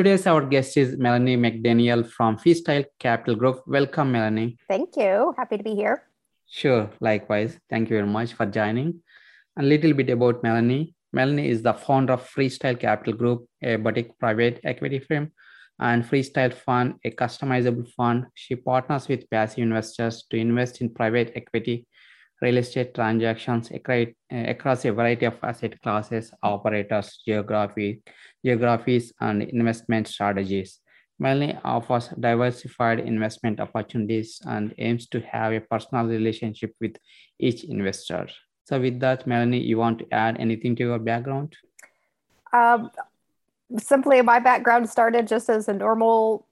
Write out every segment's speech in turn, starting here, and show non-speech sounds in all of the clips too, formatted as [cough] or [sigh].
Today's our guest is Melanie McDaniel from Freestyle Capital Group. Welcome, Melanie. Thank you. Happy to be here. Sure, likewise. Thank you very much for joining. A little bit about Melanie. Melanie is the founder of Freestyle Capital Group, a boutique private equity firm, and Freestyle Fund, a customizable fund. She partners with passive investors to invest in private equity real estate transactions across a variety of asset classes, operators, geography, geographies, and investment strategies. Melanie offers diversified investment opportunities and aims to have a personal relationship with each investor. So, with that, Melanie, you want to add anything to your background? Um, simply, my background started just as a normal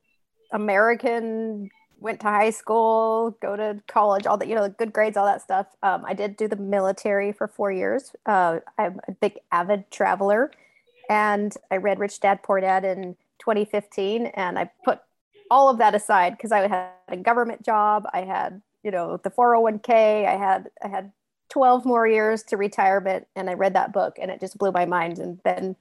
American went to high school, go to college, all that, you know, good grades, all that stuff. Um, I did do the military for four years. Uh, I'm a big avid traveler. And I read Rich Dad Poor Dad in 2015. And I put all of that aside because I had a government job. I had, you know, the 401k. I had, I had 12 more years to retirement. And I read that book and it just blew my mind. And then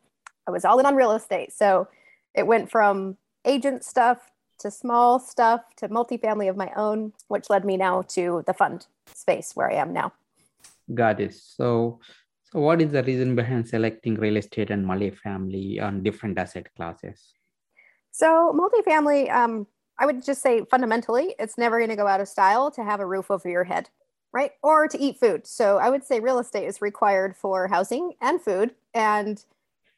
I was all in on real estate. So it went from agent stuff to small stuff to multifamily of my own, which led me now to the fund space where I am now. Got it. So, so what is the reason behind selecting real estate and multifamily on different asset classes? So, multifamily, um, I would just say fundamentally, it's never going to go out of style to have a roof over your head, right? Or to eat food. So, I would say real estate is required for housing and food, and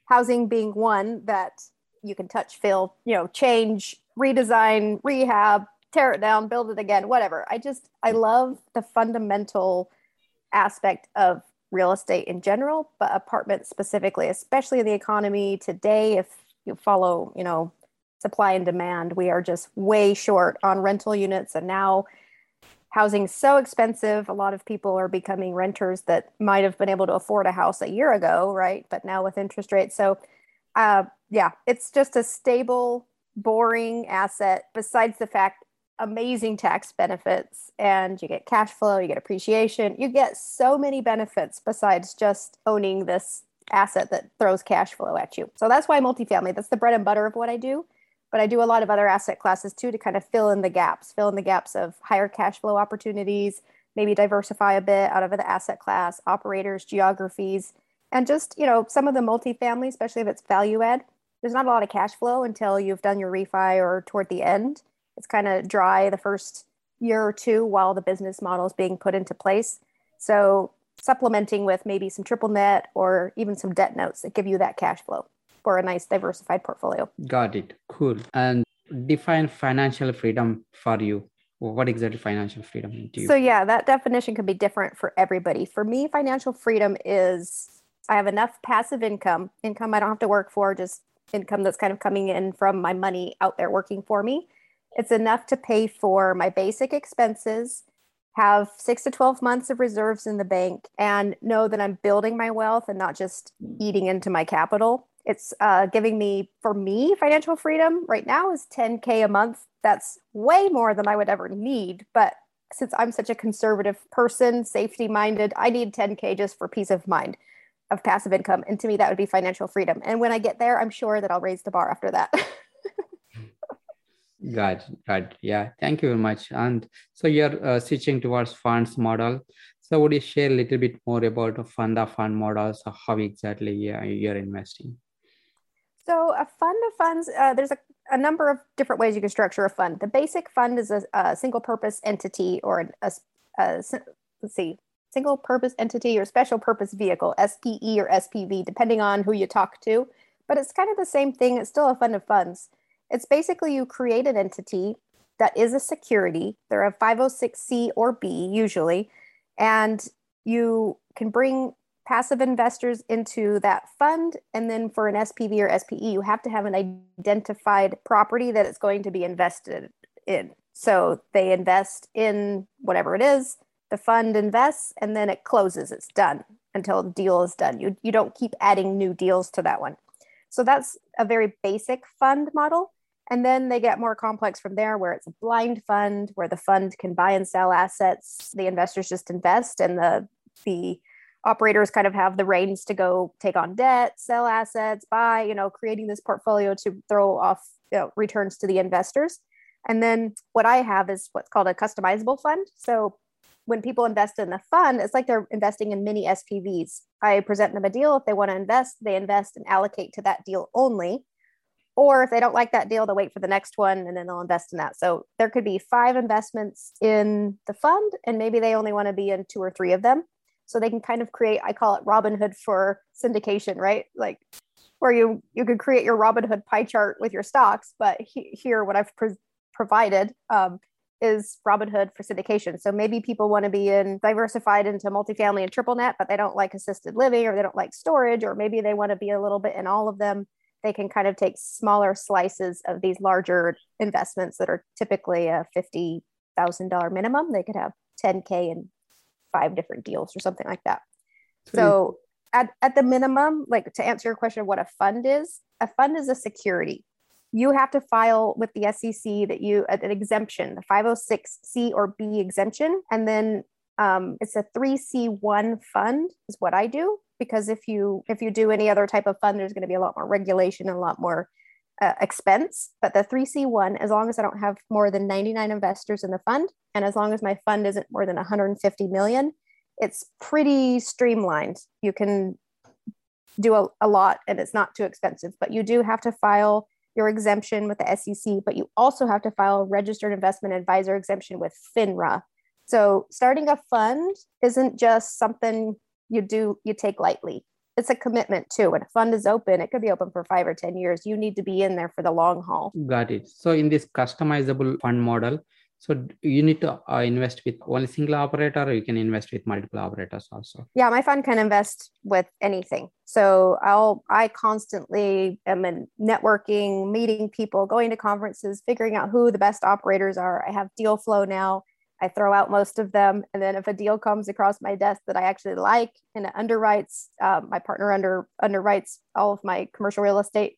housing being one that you can touch, feel, you know, change, redesign, rehab, tear it down, build it again, whatever. I just, I love the fundamental aspect of real estate in general, but apartments specifically, especially in the economy today. If you follow, you know, supply and demand, we are just way short on rental units. And now housing's so expensive. A lot of people are becoming renters that might have been able to afford a house a year ago, right? But now with interest rates. So, uh, yeah, it's just a stable boring asset besides the fact amazing tax benefits and you get cash flow, you get appreciation, you get so many benefits besides just owning this asset that throws cash flow at you. So that's why multifamily, that's the bread and butter of what I do. But I do a lot of other asset classes too to kind of fill in the gaps, fill in the gaps of higher cash flow opportunities, maybe diversify a bit out of the asset class, operators, geographies, and just, you know, some of the multifamily, especially if it's value add, there's not a lot of cash flow until you've done your refi or toward the end. It's kind of dry the first year or two while the business model is being put into place. So supplementing with maybe some triple net or even some debt notes that give you that cash flow for a nice diversified portfolio. Got it. Cool. And define financial freedom for you. What exactly financial freedom do you? So yeah, that definition can be different for everybody. For me, financial freedom is I have enough passive income, income I don't have to work for, just income that's kind of coming in from my money out there working for me. It's enough to pay for my basic expenses, have six to 12 months of reserves in the bank, and know that I'm building my wealth and not just eating into my capital. It's uh, giving me, for me, financial freedom right now is 10K a month. That's way more than I would ever need. But since I'm such a conservative person, safety minded, I need 10K just for peace of mind of passive income. And to me, that would be financial freedom. And when I get there, I'm sure that I'll raise the bar after that. [laughs] Got, got, yeah. Thank you very much. And so you're uh, switching towards funds model. So would you share a little bit more about a fund of fund model? So how exactly you're investing? So a fund of funds, uh, there's a, a number of different ways you can structure a fund. The basic fund is a, a single purpose entity or a, a, let's see, single purpose entity or special purpose vehicle, SPE or SPV, depending on who you talk to. But it's kind of the same thing. It's still a fund of funds. It's basically you create an entity that is a security. They're a 506C or B usually, and you can bring passive investors into that fund. And then for an SPV or SPE, you have to have an identified property that it's going to be invested in. So they invest in whatever it is, the fund invests, and then it closes, it's done until the deal is done. You, you don't keep adding new deals to that one. So that's a very basic fund model. And then they get more complex from there, where it's a blind fund, where the fund can buy and sell assets. The investors just invest, and the the operators kind of have the reins to go take on debt, sell assets, buy. You know, creating this portfolio to throw off you know, returns to the investors. And then what I have is what's called a customizable fund. So when people invest in the fund, it's like they're investing in mini SPVs. I present them a deal. If they want to invest, they invest and allocate to that deal only. Or if they don't like that deal, they'll wait for the next one and then they'll invest in that. So there could be five investments in the fund, and maybe they only want to be in two or three of them. So they can kind of create, I call it Robinhood for syndication, right? Like where you you could create your Robinhood pie chart with your stocks, but he, here what I've pre- provided um, is Robinhood for syndication. So maybe people want to be in diversified into multifamily and triple net, but they don't like assisted living or they don't like storage, or maybe they want to be a little bit in all of them they can kind of take smaller slices of these larger investments that are typically a $50,000 minimum. They could have 10K in five different deals or something like that. So at, at the minimum, like to answer your question, what a fund is, a fund is a security. You have to file with the SEC that you an exemption, the 506C or B exemption, and then um, it's a 3C1 fund is what I do because if you if you do any other type of fund there's going to be a lot more regulation and a lot more uh, expense. But the 3c1 as long as i don't have more than 99 investors in the fund and as long as my fund isn't more than 150 million it's pretty streamlined. You can do a, a lot and it's not too expensive but you do have to file your exemption with the sec but you also have to file a registered investment advisor exemption with finra. So starting a fund isn't just something you do you take lightly. It's a commitment too. When a fund is open it could be open for five or ten years. You need to be in there for the long haul. Got it. So in this customizable fund model so you need to uh, invest with only single operator or you can invest with multiple operators also? Yeah my fund can invest with anything. So i'll i constantly am in networking meeting people going to conferences figuring out who the best operators are. I have deal flow now I throw out most of them. And then if a deal comes across my desk that I actually like and it underwrites, um, my partner under underwrites all of my commercial real estate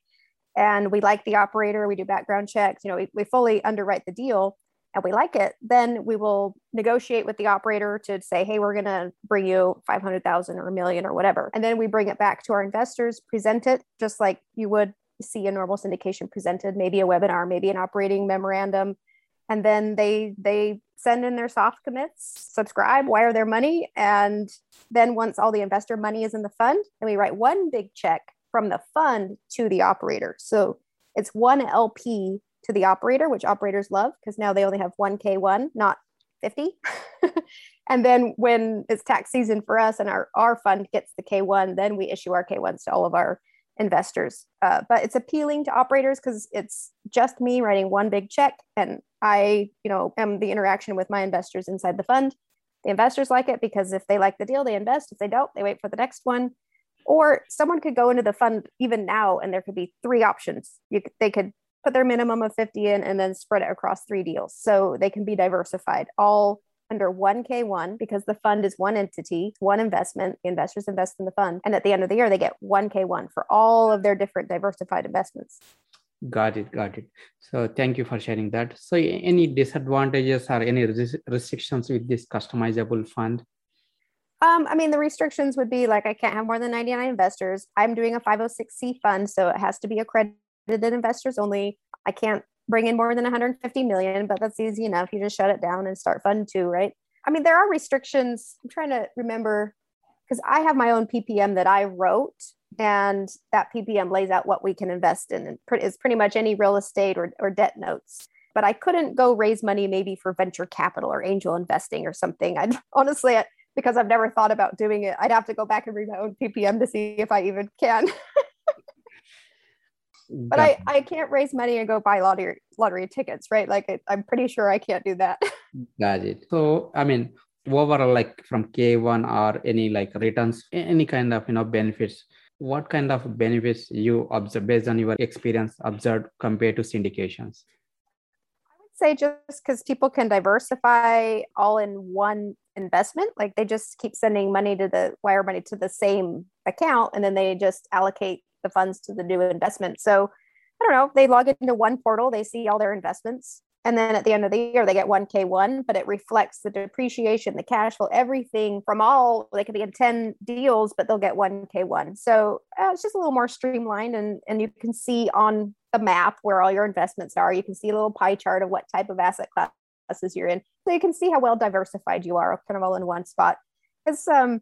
and we like the operator, we do background checks, you know, we, we fully underwrite the deal and we like it, then we will negotiate with the operator to say, hey, we're going to bring you 500,000 or a million or whatever. And then we bring it back to our investors, present it just like you would see a normal syndication presented, maybe a webinar, maybe an operating memorandum. And then they they send in their soft commits, subscribe, wire their money. And then once all the investor money is in the fund, then we write one big check from the fund to the operator. So it's one LP to the operator, which operators love because now they only have one K1, not 50. [laughs] and then when it's tax season for us and our, our fund gets the K1, then we issue our K1s to all of our investors. Uh, but it's appealing to operators because it's just me writing one big check and I, you know, am the interaction with my investors inside the fund. The investors like it because if they like the deal, they invest. If they don't, they wait for the next one. Or someone could go into the fund even now and there could be three options. You they could put their minimum of 50 in and then spread it across three deals. So they can be diversified all under 1K1 because the fund is one entity, one investment. The investors invest in the fund. And at the end of the year, they get 1K1 for all of their different diversified investments. Got it. Got it. So thank you for sharing that. So any disadvantages or any restrictions with this customizable fund? Um, I mean, the restrictions would be like I can't have more than 99 investors. I'm doing a 506c fund, so it has to be accredited investors only. I can't bring in more than 150 million, but that's easy enough. You just shut it down and start fund two, right? I mean, there are restrictions. I'm trying to remember because I have my own PPM that I wrote and that ppm lays out what we can invest in and is pretty much any real estate or, or debt notes but i couldn't go raise money maybe for venture capital or angel investing or something I'd [laughs] honestly because i've never thought about doing it i'd have to go back and read my own ppm to see if i even can [laughs] but I, I can't raise money and go buy lottery lottery tickets right? Like I, i'm pretty sure i can't do that. [laughs] Got it. So i mean what overall like from k1 or any like returns any kind of you know benefits what kind of benefits you observe based on your experience observed compared to syndications? I would say just because people can diversify all in one investment like they just keep sending money to the wire money to the same account and then they just allocate the funds to the new investment. So i don't know they log into one portal they see all their investments and then at the end of the year they get 1k1 but it reflects the depreciation the cash flow everything from all they could be in 10 deals but they'll get 1k1 so uh, it's just a little more streamlined and and you can see on the map where all your investments are. You can see a little pie chart of what type of asset classes you're in. So you can see how well diversified you are kind of all in one spot. It's um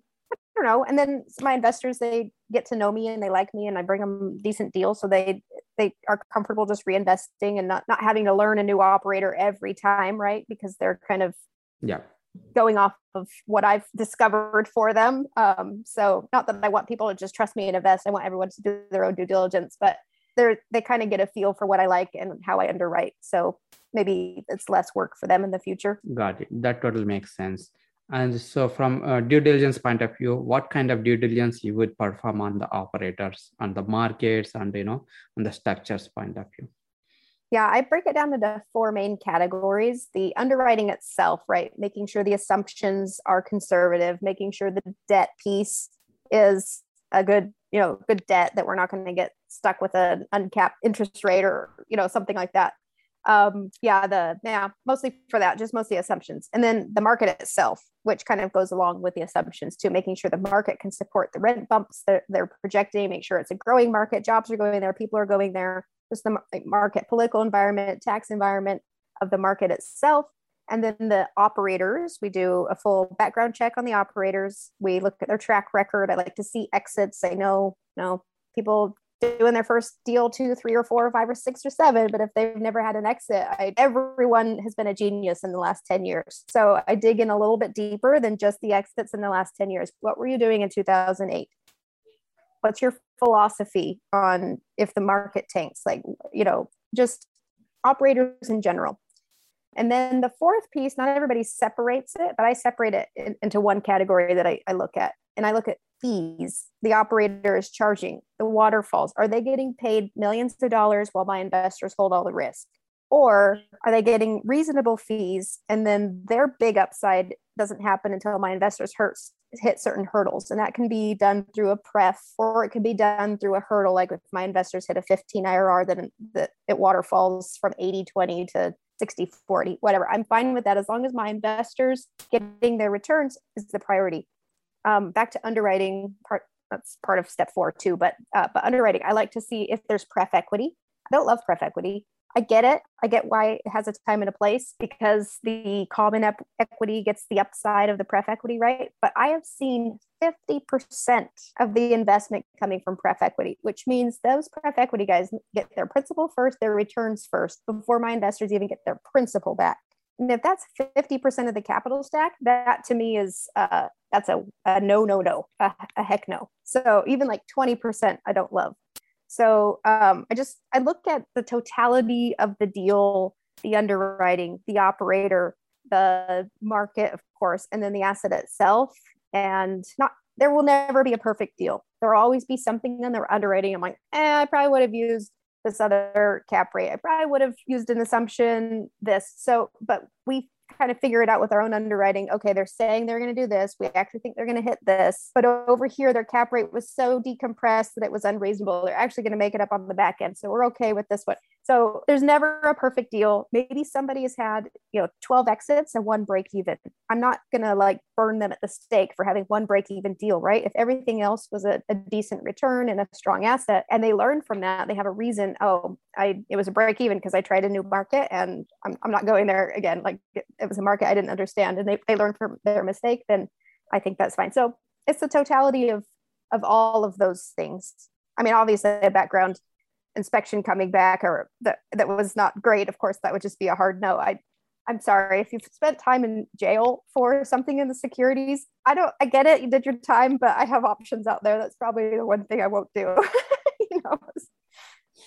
don't know. And then my investors, they get to know me and they like me and I bring them decent deals. So they they are comfortable just reinvesting and not not having to learn a new operator every time, right? Because they're kind of yeah going off of what I've discovered for them. Um, so not that I want people to just trust me and invest. I want everyone to do their own due diligence, but they're they kind of get a feel for what I like and how I underwrite. So maybe it's less work for them in the future. Got it. That totally makes sense. And so, from a due diligence point of view, what kind of due diligence you would perform on the operators, on the markets, and you know, on the structures point of view? Yeah, I break it down into four main categories. The underwriting itself, right? Making sure the assumptions are conservative, making sure the debt piece is a good, you know, good debt that we're not going to get stuck with an uncapped interest rate or, you know, something like that um yeah the yeah mostly for that just mostly assumptions. And then the market itself which kind of goes along with the assumptions too making sure the market can support the rent bumps that they're projecting make sure it's a growing market jobs are going there people are going there. Just the market political environment tax environment of the market itself. And then the operators we do a full background check on the operators. We look at their track record. I like to see exits. I know you know people doing their first deal two, three, or four, or five, or six, or seven. But if they've never had an exit, I, everyone has been a genius in the last 10 years. So I dig in a little bit deeper than just the exits in the last 10 years. What were you doing in 2008? What's your philosophy on if the market tanks? Like, you know, just operators in general. And then the fourth piece, not everybody separates it, but I separate it in, into one category that I, I look at. And I look at fees the operator is charging, the waterfalls. Are they getting paid millions of dollars while my investors hold all the risk? Or are they getting reasonable fees and then their big upside doesn't happen until my investors hurts, hit certain hurdles? And that can be done through a pref or it can be done through a hurdle. Like if my investors hit a 15 IRR, then it waterfalls from 80 20 to 60 40, whatever. I'm fine with that as long as my investors getting their returns is the priority um, back to underwriting part that's part of step four too but uh, but underwriting i like to see if there's pref equity. I don't love pref equity. I get it. I get why it has a time and a place because the common ep- equity gets the upside of the pref equity right? But i have seen 50% of the investment coming from pref equity which means those pref equity guys get their principal first their returns first before my investors even get their principal back. And if that's 50% of the capital stack, that to me is uh, that's a, a no, no, no, a, a heck no. So even like 20%, I don't love. So um, I just I look at the totality of the deal, the underwriting, the operator, the market, of course, and then the asset itself. And not there will never be a perfect deal. There will always be something in the underwriting. I'm like, eh, I probably would have used this other cap rate. I probably would have used an assumption this. So, but we kind of figure it out with our own underwriting. Okay, they're saying they're going to do this. We actually think they're going to hit this. But over here, their cap rate was so decompressed that it was unreasonable. They're actually going to make it up on the back end. So we're okay with this one. So there's never a perfect deal. Maybe somebody has had, you know, 12 exits and one break even. I'm not going to like burn them at the stake for having one break even deal, right? If everything else was a, a decent return and a strong asset and they learn from that, they have a reason, oh, I it was a break even because I tried a new market and I'm, I'm not going there again. Like it, it was a market I didn't understand and they, they learned from their mistake, then I think that's fine. So it's the totality of of all of those things. I mean, obviously a background inspection coming back or that that was not great. Of course, that would just be a hard no. I I'm sorry if you've spent time in jail for something in the securities. I don't I get it, you did your time, but I have options out there. That's probably the one thing I won't do. [laughs] you know,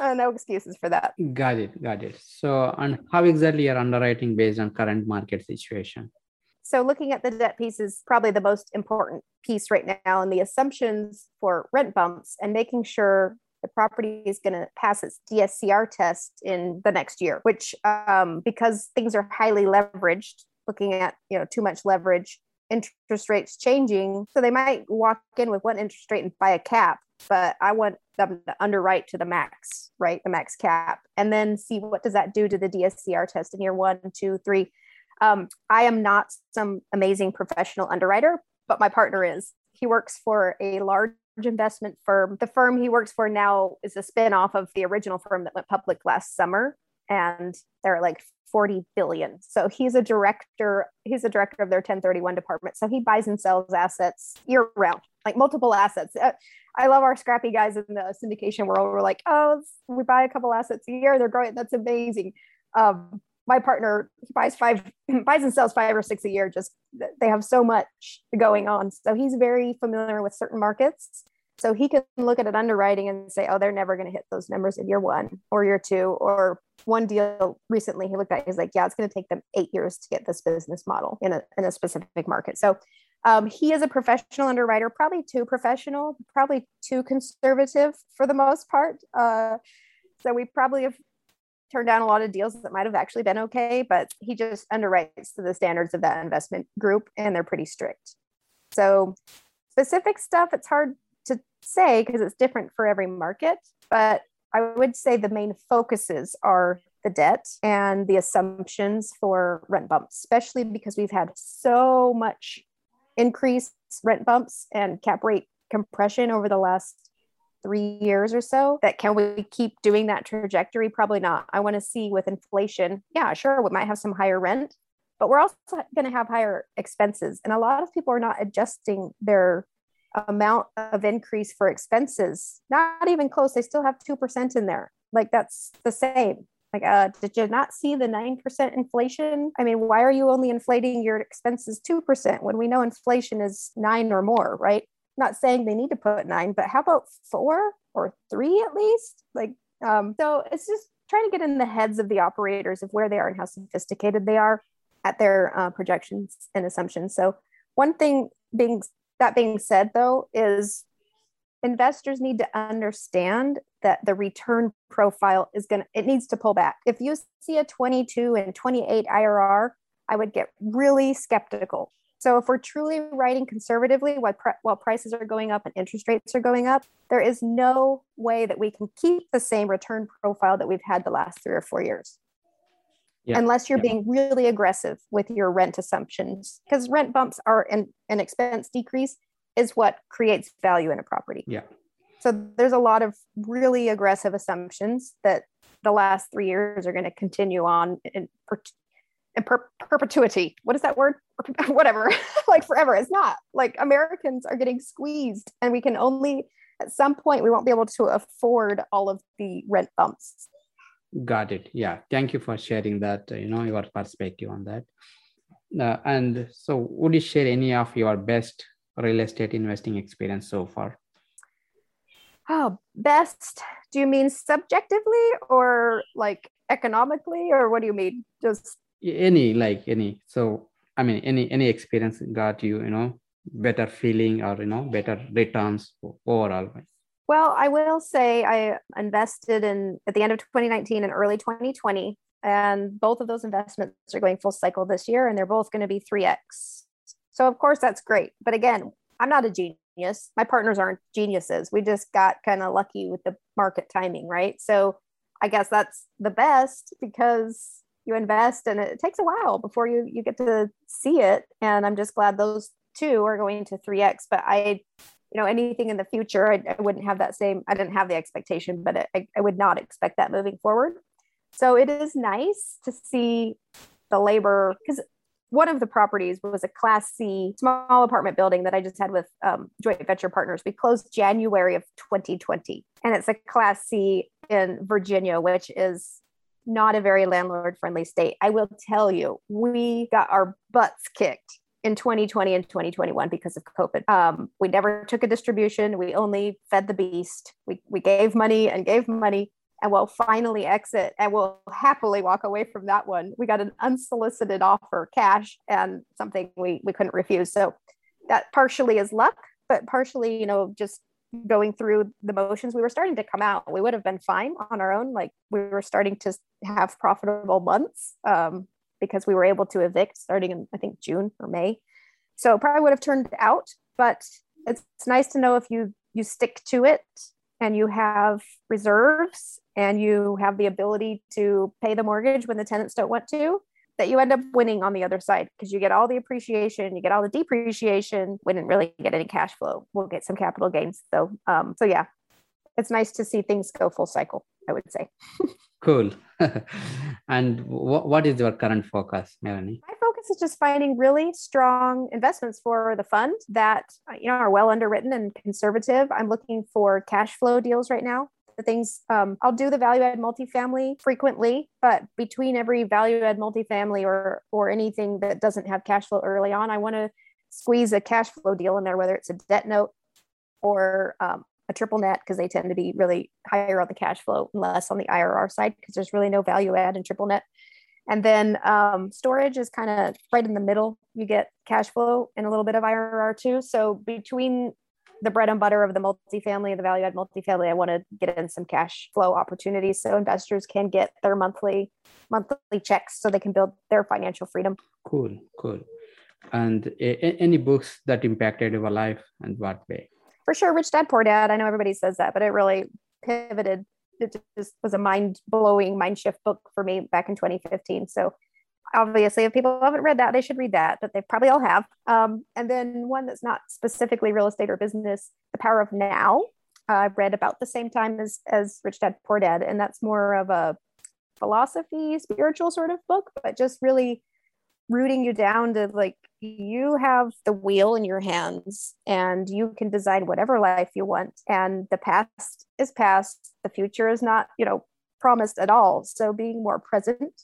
uh, no excuses for that. Got it, got it. So, and how exactly you're underwriting based on current market situation? so looking at the debt piece is probably the most important piece right now and the assumptions for rent bumps and making sure the property is going to pass its DSCR test in the next year, which um, because things are highly leveraged, looking at you know too much leverage, interest rates changing, so they might walk in with one interest rate and buy a cap, but I want them to underwrite to the max, right, the max cap, and then see what does that do to the DSCR test in year one, two, three. Um, I am not some amazing professional underwriter, but my partner is. He works for a large investment firm. The firm he works for now is a spin off of the original firm that went public last summer, and they're like 40 billion. So he's a director, he's a director of their 1031 department. So he buys and sells assets year round, like multiple assets. Uh, I love our scrappy guys in the syndication world. We're like, oh, we buy a couple assets a year. They're growing. That's amazing. Um, my partner buys five, [laughs] buys and sells five or six a year. Just they have so much going on. So he's very familiar with certain markets. So he can look at an underwriting and say, oh, they're never going to hit those numbers in year one or year two. Or one deal recently he looked at, he's like, yeah, it's going to take them eight years to get this business model in a, in a specific market. So um, he is a professional underwriter, probably too professional, probably too conservative for the most part. Uh, so we probably have turned down a lot of deals that might have actually been okay, but he just underwrites to the standards of that investment group and they're pretty strict. So specific stuff, it's hard to say because it's different for every market, but I would say the main focuses are the debt and the assumptions for rent bumps, especially because we've had so much increased rent bumps and cap rate compression over the last three years or so that can we keep doing that trajectory? Probably not. I want to see with inflation yeah sure we might have some higher rent but we're also going to have higher expenses and a lot of people are not adjusting their amount of increase for expenses not even close they still have 2% in there like that's the same. Like uh, did you not see the 9% inflation? I mean why are you only inflating your expenses 2% when we know inflation is 9 or more right not saying they need to put 9 but how about 4 or 3 at least like um, so it's just trying to get in the heads of the operators of where they are and how sophisticated they are at their uh, projections and assumptions so one thing being that being said, though, is investors need to understand that the return profile is going to, it needs to pull back. If you see a 22 and 28 IRR, I would get really skeptical. So if we're truly writing conservatively while, pre- while prices are going up and interest rates are going up, there is no way that we can keep the same return profile that we've had the last three or four years. Yeah. Unless you're yeah. being really aggressive with your rent assumptions, because rent bumps are an, an expense decrease is what creates value in a property. Yeah. So there's a lot of really aggressive assumptions that the last three years are going to continue on in, in per, perpetuity. What is that word? [laughs] Whatever, [laughs] like forever. It's not like Americans are getting squeezed, and we can only at some point we won't be able to afford all of the rent bumps Got it. Yeah. Thank you for sharing that, you know, your perspective on that. Uh, and so, would you share any of your best real estate investing experience so far? Oh, best. Do you mean subjectively or like economically, or what do you mean? Just any, like any. So, I mean, any any experience got you, you know, better feeling or you know, better returns overall. Well, I will say I invested in at the end of 2019 and early 2020, and both of those investments are going full cycle this year, and they're both going to be 3x. So, of course, that's great. But again, I'm not a genius. My partners aren't geniuses. We just got kind of lucky with the market timing, right? So, I guess that's the best because you invest and it takes a while before you you get to see it. And i'm just glad those two are going to 3x but i you know anything in the future I, I, wouldn't have that same i didn't have the expectation but I, I would not expect that moving forward. So it is nice to see the labor because one of the properties was a class c small apartment building that i just had with um, joint venture partners. We closed january of 2020 and it's a class c in virginia which is not a very landlord friendly state i will tell you we got our butts kicked in 2020 and 2021 because of COVID. Um, we never took a distribution. We only fed the beast. We, we gave money and gave money. and we'll finally exit and we'll happily walk away from that one. We got an unsolicited offer, cash, and something we, we couldn't refuse. So that partially is luck, but partially, you know, just going through the motions, we were starting to come out. We would have been fine on our own. Like we were starting to have profitable months um, because we were able to evict starting in, I think, June or May. So probably would have turned out, but it's, it's nice to know if you you stick to it and you have reserves and you have the ability to pay the mortgage when the tenants don't want to that you end up winning on the other side because you get all the appreciation you get all the depreciation. We didn't really get any cash flow. We'll get some capital gains though. Um, so yeah it's nice to see things go full cycle i would say. [laughs] Cool. [laughs] And w- what is your current focus melanie? My focus is just finding really strong investments for the fund that you know are well underwritten and conservative. I'm looking for cash flow deals right now the things um, I'll do the value add multifamily frequently, but between every value add multifamily or or anything that doesn't have cash flow early on, I want to squeeze a cash flow deal in there, whether it's a debt note or um, a triple net, because they tend to be really higher on the cash flow less on the IRR side, because there's really no value add in triple net. And then um, storage is kind of right in the middle. You get cash flow and a little bit of IRR too. So between the bread and butter of the multifamily, the value add multifamily, I want to get in some cash flow opportunities so investors can get their monthly monthly checks so they can build their financial freedom. Cool, cool. And a- any books that impacted your life and what way? For sure, Rich Dad Poor Dad. I know everybody says that, but it really pivoted. It just was a mind blowing, mind shift book for me back in 2015. So obviously if people haven't read that they should read that but they probably all have. Um, and then one that's not specifically real estate or business the power of now. Uh, i've read about the same time as as rich dad poor dad and that's more of a philosophy spiritual sort of book but just really rooting you down to like you have the wheel in your hands and you can design whatever life you want. And the past is past. The future is not you know promised at all. So being more present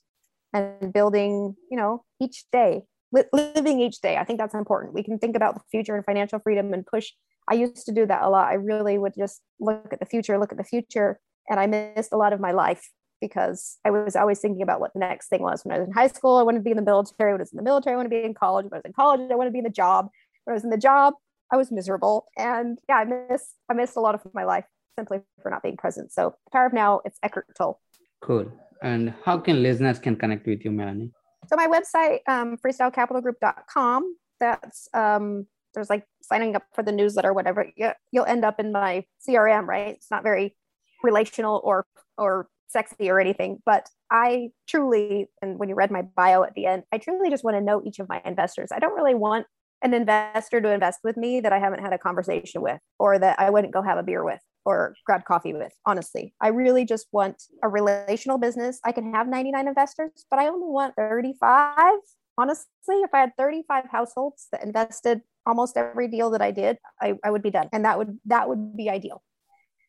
and building, you know, each day, li- living each day. I think that's important. We can think about the future and financial freedom and push. I used to do that a lot. I really would just look at the future, look at the future, and I missed a lot of my life because I was always thinking about what the next thing was. When I was in high school, I wanted to be in the military. When I was in the military, I wanted to be in college. When I was in college, I wanted to be in the job. When I was in the job, I was miserable. And yeah, I miss I missed a lot of my life simply for not being present. So the power of now, it's Eckhart Tolle. Cool and how can listeners can connect with you melanie? So my website um, freestylecapitalgroup.com that's um, there's like signing up for the newsletter whatever. You'll end up in my crm right? It's not very relational or or sexy or anything but i truly and when you read my bio at the end i truly just want to know each of my investors. I don't really want an investor to invest with me that i haven't had a conversation with or that i wouldn't go have a beer with or grab coffee with, honestly. I really just want a relational business. I can have 99 investors, but I only want 35. Honestly, if I had 35 households that invested almost every deal that I did, I, I would be done. And that would that would be ideal.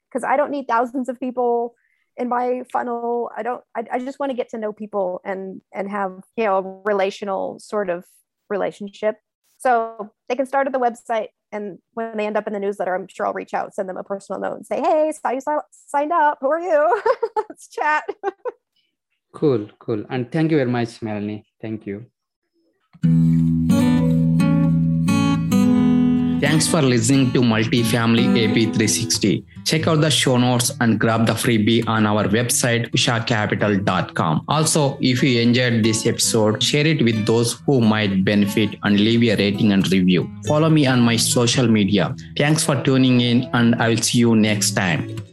Because I don't need thousands of people in my funnel. I don't I, I just want to get to know people and and have, you know, a relational sort of relationship. So they can start at the website and when they end up in the newsletter, I'm sure I'll reach out, send them a personal note, and say, "Hey, saw you signed up. Who are you? [laughs] Let's chat." cool, cool, and thank you very much, Melanie. Thank you. Thanks for listening to Multifamily AP 360. Check out the show notes and grab the freebie on our website, ushacapital.com. Also, if you enjoyed this episode, share it with those who might benefit and leave a rating and review. Follow me on my social media. Thanks for tuning in, and I will see you next time.